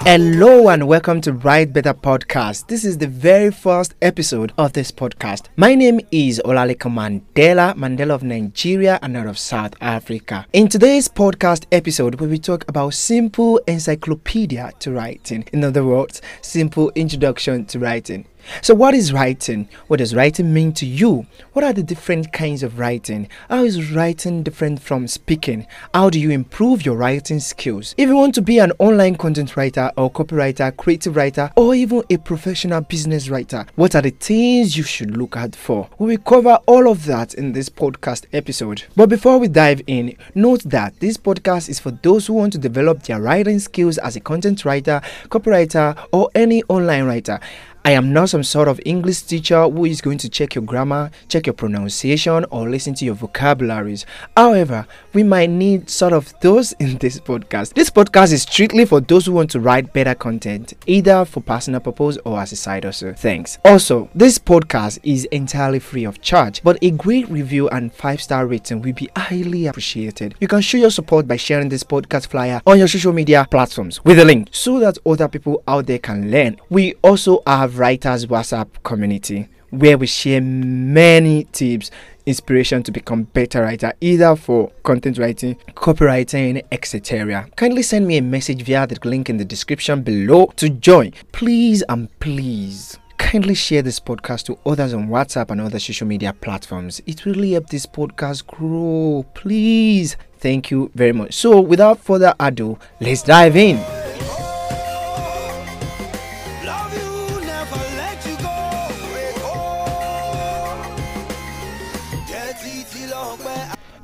Hello and welcome to Write Better Podcast. This is the very first episode of this podcast. My name is Olalekan Mandela, Mandela of Nigeria and out of South Africa. In today's podcast episode, we will talk about simple encyclopedia to writing. In other words, simple introduction to writing. So, what is writing? What does writing mean to you? What are the different kinds of writing? How is writing different from speaking? How do you improve your writing skills? If you want to be an online content writer or copywriter, creative writer, or even a professional business writer, what are the things you should look out for? We will cover all of that in this podcast episode. But before we dive in, note that this podcast is for those who want to develop their writing skills as a content writer, copywriter, or any online writer. I am not some sort of English teacher who is going to check your grammar, check your pronunciation, or listen to your vocabularies. However, we might need sort of those in this podcast. This podcast is strictly for those who want to write better content, either for personal purpose or as a side hustle. Thanks. Also, this podcast is entirely free of charge, but a great review and five star rating will be highly appreciated. You can show your support by sharing this podcast flyer on your social media platforms with a link so that other people out there can learn. We also have Writers WhatsApp community where we share many tips inspiration to become better writer either for content writing copywriting etc kindly send me a message via the link in the description below to join. Please and please kindly share this podcast to others on whatsapp and other social media platforms. It really helps this podcast grow. Please thank you very much. So without further ado let's dive in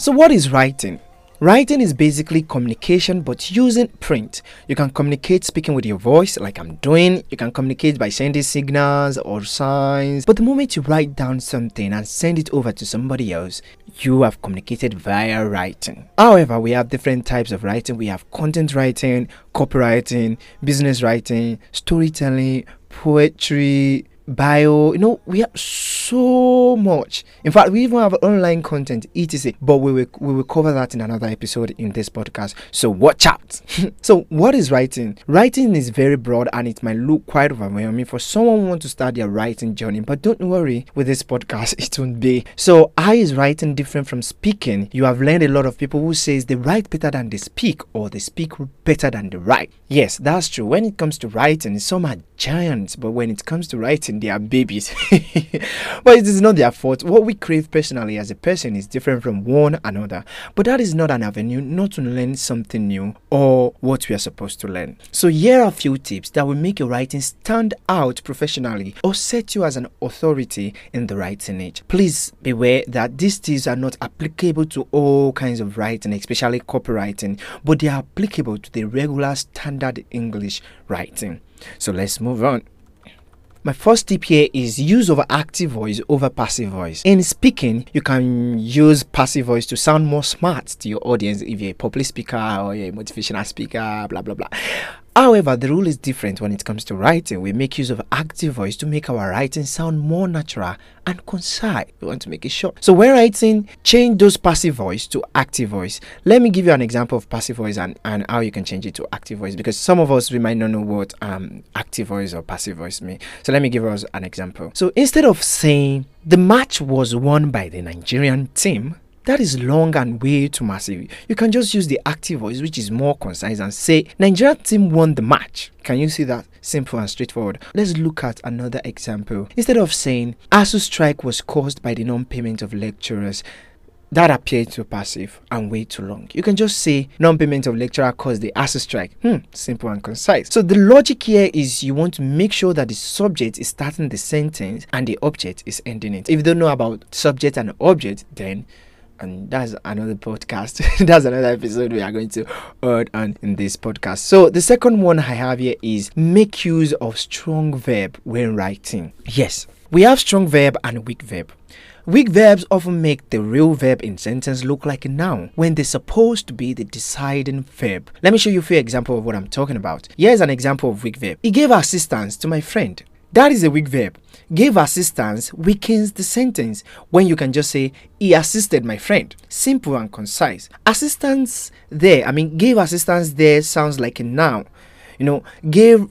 So, what is writing? Writing is basically communication but using print. You can communicate speaking with your voice, like I'm doing. You can communicate by sending signals or signs. But the moment you write down something and send it over to somebody else, you have communicated via writing. However, we have different types of writing. We have content writing, copywriting, business writing, storytelling, poetry, bio. You know, we have so much. In fact, we even have online content, etc. But we will we will cover that in another episode in this podcast. So watch out. so what is writing? Writing is very broad and it might look quite overwhelming for someone who wants to start their writing journey. But don't worry, with this podcast, it won't be. So how is writing different from speaking? You have learned a lot of people who says they write better than they speak or they speak better than they write. Yes, that's true. When it comes to writing, some are giants, but when it comes to writing, they are babies. but it is not their fault. What we crave personally as a person is different from one another. But that is not an avenue not to learn something new or what we are supposed to learn. So here are a few tips that will make your writing stand out professionally or set you as an authority in the writing age. Please beware that these tips are not applicable to all kinds of writing, especially copywriting, but they are applicable to the regular standard English writing. So let's move on. My first tip here is use of active voice over passive voice. In speaking, you can use passive voice to sound more smart to your audience if you're a public speaker or you're a motivational speaker, blah blah blah. However, the rule is different when it comes to writing. We make use of active voice to make our writing sound more natural and concise. We want to make it short. So when writing, change those passive voice to active voice. Let me give you an example of passive voice and, and how you can change it to active voice because some of us we might not know what um active voice or passive voice mean. So let me give us an example. So instead of saying the match was won by the Nigerian team, that is long and way too massive. You can just use the active voice, which is more concise, and say, Nigeria team won the match. Can you see that? Simple and straightforward. Let's look at another example. Instead of saying, ASUU strike was caused by the non payment of lecturers, that appeared too passive and way too long. You can just say non-payment of lecturer caused the ASUU strike. Hmm, simple and concise. So the logic here is you want to make sure that the subject is starting the sentence and the object is ending it. If you don't know about subject and object, then and that's another podcast that's another episode we are going to add on in this podcast so the second one i have here is make use of strong verb when writing yes we have strong verb and weak verb Weak verbs often make the real verb in sentence look like a noun when they're supposed to be the deciding verb. Let me show you a few examples of what I'm talking about. Here's an example of weak verb. He gave assistance to my friend. That is a weak verb. Gave assistance weakens the sentence when you can just say, He assisted my friend. Simple and concise. Assistance there, I mean, gave assistance there sounds like a noun. You know, gave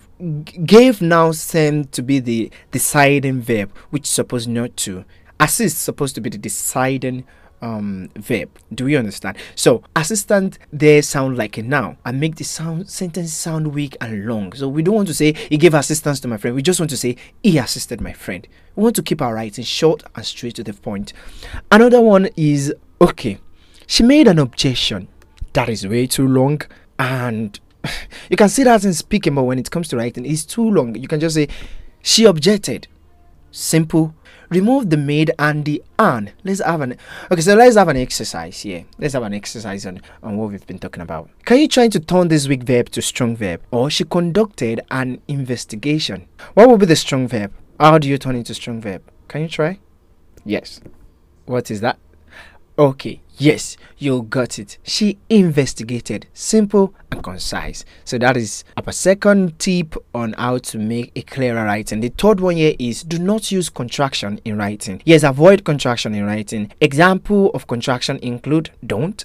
gave now tend to be the deciding verb, which is supposed not to. Assist supposed to be the deciding um verb. Do you understand? So assistant there sound like a noun. And make the sound sentence sound weak and long. So we don't want to say he gave assistance to my friend. We just want to say he assisted my friend. We want to keep our writing short and straight to the point. Another one is okay she made an objection. That is way too long and you can see that in speaking but when it comes to writing it's too long. You can just say she objected. Simple remove the made and the an. Let's have an okay. So let's have an exercise here. Let's have an exercise on on what we've been talking about. Can you try to turn this weak verb to strong verb? Or she conducted an investigation. What would be the strong verb? How do you turn it to strong verb? Can you try? Yes. What is that? Okay, yes, you got it. She investigated. Simple and concise. So that is a second tip on how to make a clearer writing. The third one here is do not use contraction in writing. Yes, avoid contraction in writing. Example of contraction include don't,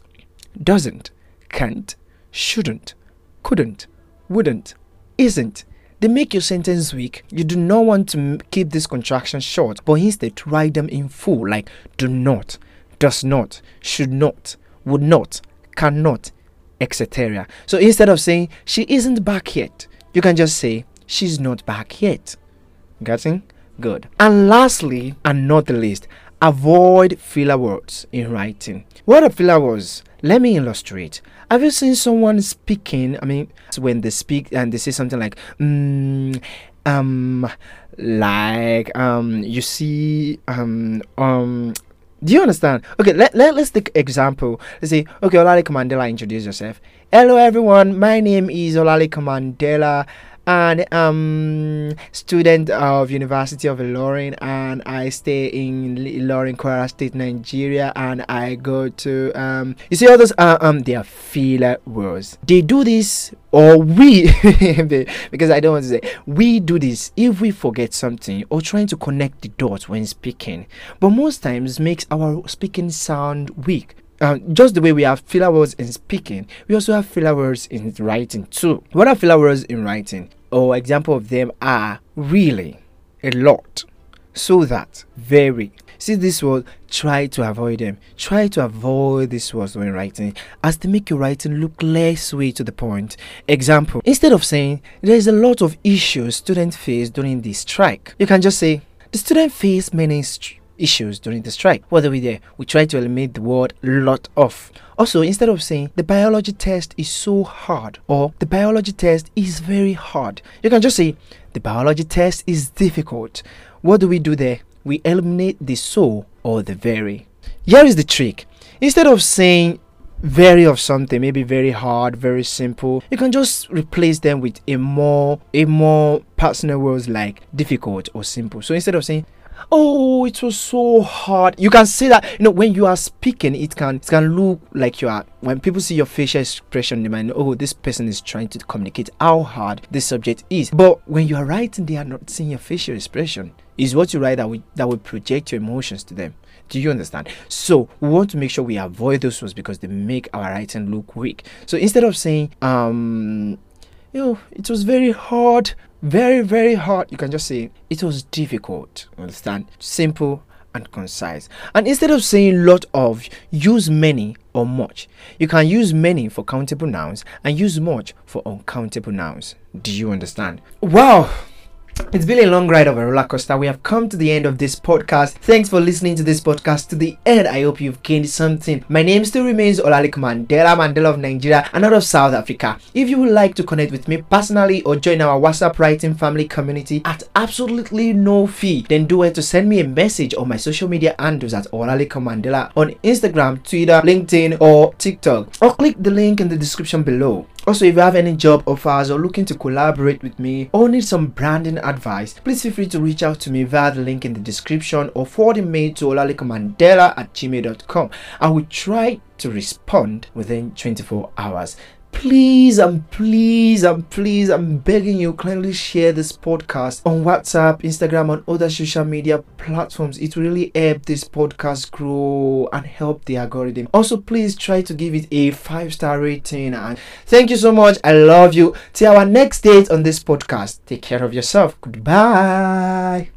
doesn't, can't, shouldn't, couldn't, wouldn't, isn't. They make your sentence weak. You do not want to keep this contraction short, but instead write them in full, like do not, does not, should not, would not, cannot, etc. So instead of saying she isn't back yet, you can just say she's not back yet. Getting? Good. And lastly, and not the least, avoid filler words in writing. What are filler words? Let me illustrate. Have you seen someone speaking? I mean, when they speak and they say something like, mm, um, like, um, you see, um, um, do you understand? Okay, let, let, let's take example. Let's say, okay, Olalekan Mandela, introduce yourself. Hello, everyone. My name is Olalekan Mandela and um student of University of Ilorin and I stay in Ilorin, Kwara State, Nigeria and I go to um you see all those uh, um they are filler words. They do this or we because I don't want to say we do this if we forget something or trying to connect the dots when speaking. But most times makes our speaking sound weak. Uh, just the way we have filler words in speaking, we also have filler words in writing too. What are filler words in writing? or example of them are really, a lot, so that, very. See this word, try to avoid them. Try to avoid these words when writing as they make your writing look less way to the point. Example, instead of saying there is a lot of issues students face during the strike, you can just say the student face many issues during the strike. What do we do? We try to eliminate the word lot of. Also, instead of saying the biology test is so hard or the biology test is very hard, you can just say the biology test is difficult. What do we do there? We eliminate the so or the very. Here is the trick. Instead of saying very of something maybe very hard very simple you can just replace them with a more a more personal words like difficult or simple so instead of saying oh it was so hard. You can see that you know when you are speaking it can it can look like you are when people see your facial expression they might know oh this person is trying to communicate how hard this subject is. But when you are writing they are not seeing your facial expression. Is what you write that will that will project your emotions to them. Do you understand? So we want to make sure we avoid those words because they make our writing look weak. So instead of saying um you know it was very hard very very hard you can just say. It was difficult understand? Simple and concise. And instead of saying lot of use many or much. You can use many for countable nouns and use much for uncountable nouns. Do you understand? Wow it's been a long ride of a roller coaster. We have come to the end of this podcast. Thanks for listening to this podcast to the end. I hope you've gained something. My name still remains Olalekan Mandela, Mandela of Nigeria and out of South Africa. If you would like to connect with me personally or join our WhatsApp writing family community at absolutely no fee, then do it to send me a message on my social media handles at Olalekan Mandela on Instagram, Twitter, LinkedIn, or TikTok, or click the link in the description below. Also, if you have any job offers or looking to collaborate with me or need some branding advice, please feel free to reach out to me via the link in the description or forward a mail to olalekanmandela at gmail.com. I will try to respond within 24 hours. Please and please and please i'm begging you kindly share this podcast on whatsapp instagram and other social media platforms. It really help this podcast grow and help the algorithm. Also please try to give it a five star rating. And thank you so much. I love you. Till our next date on this podcast. Take care of yourself. Goodbye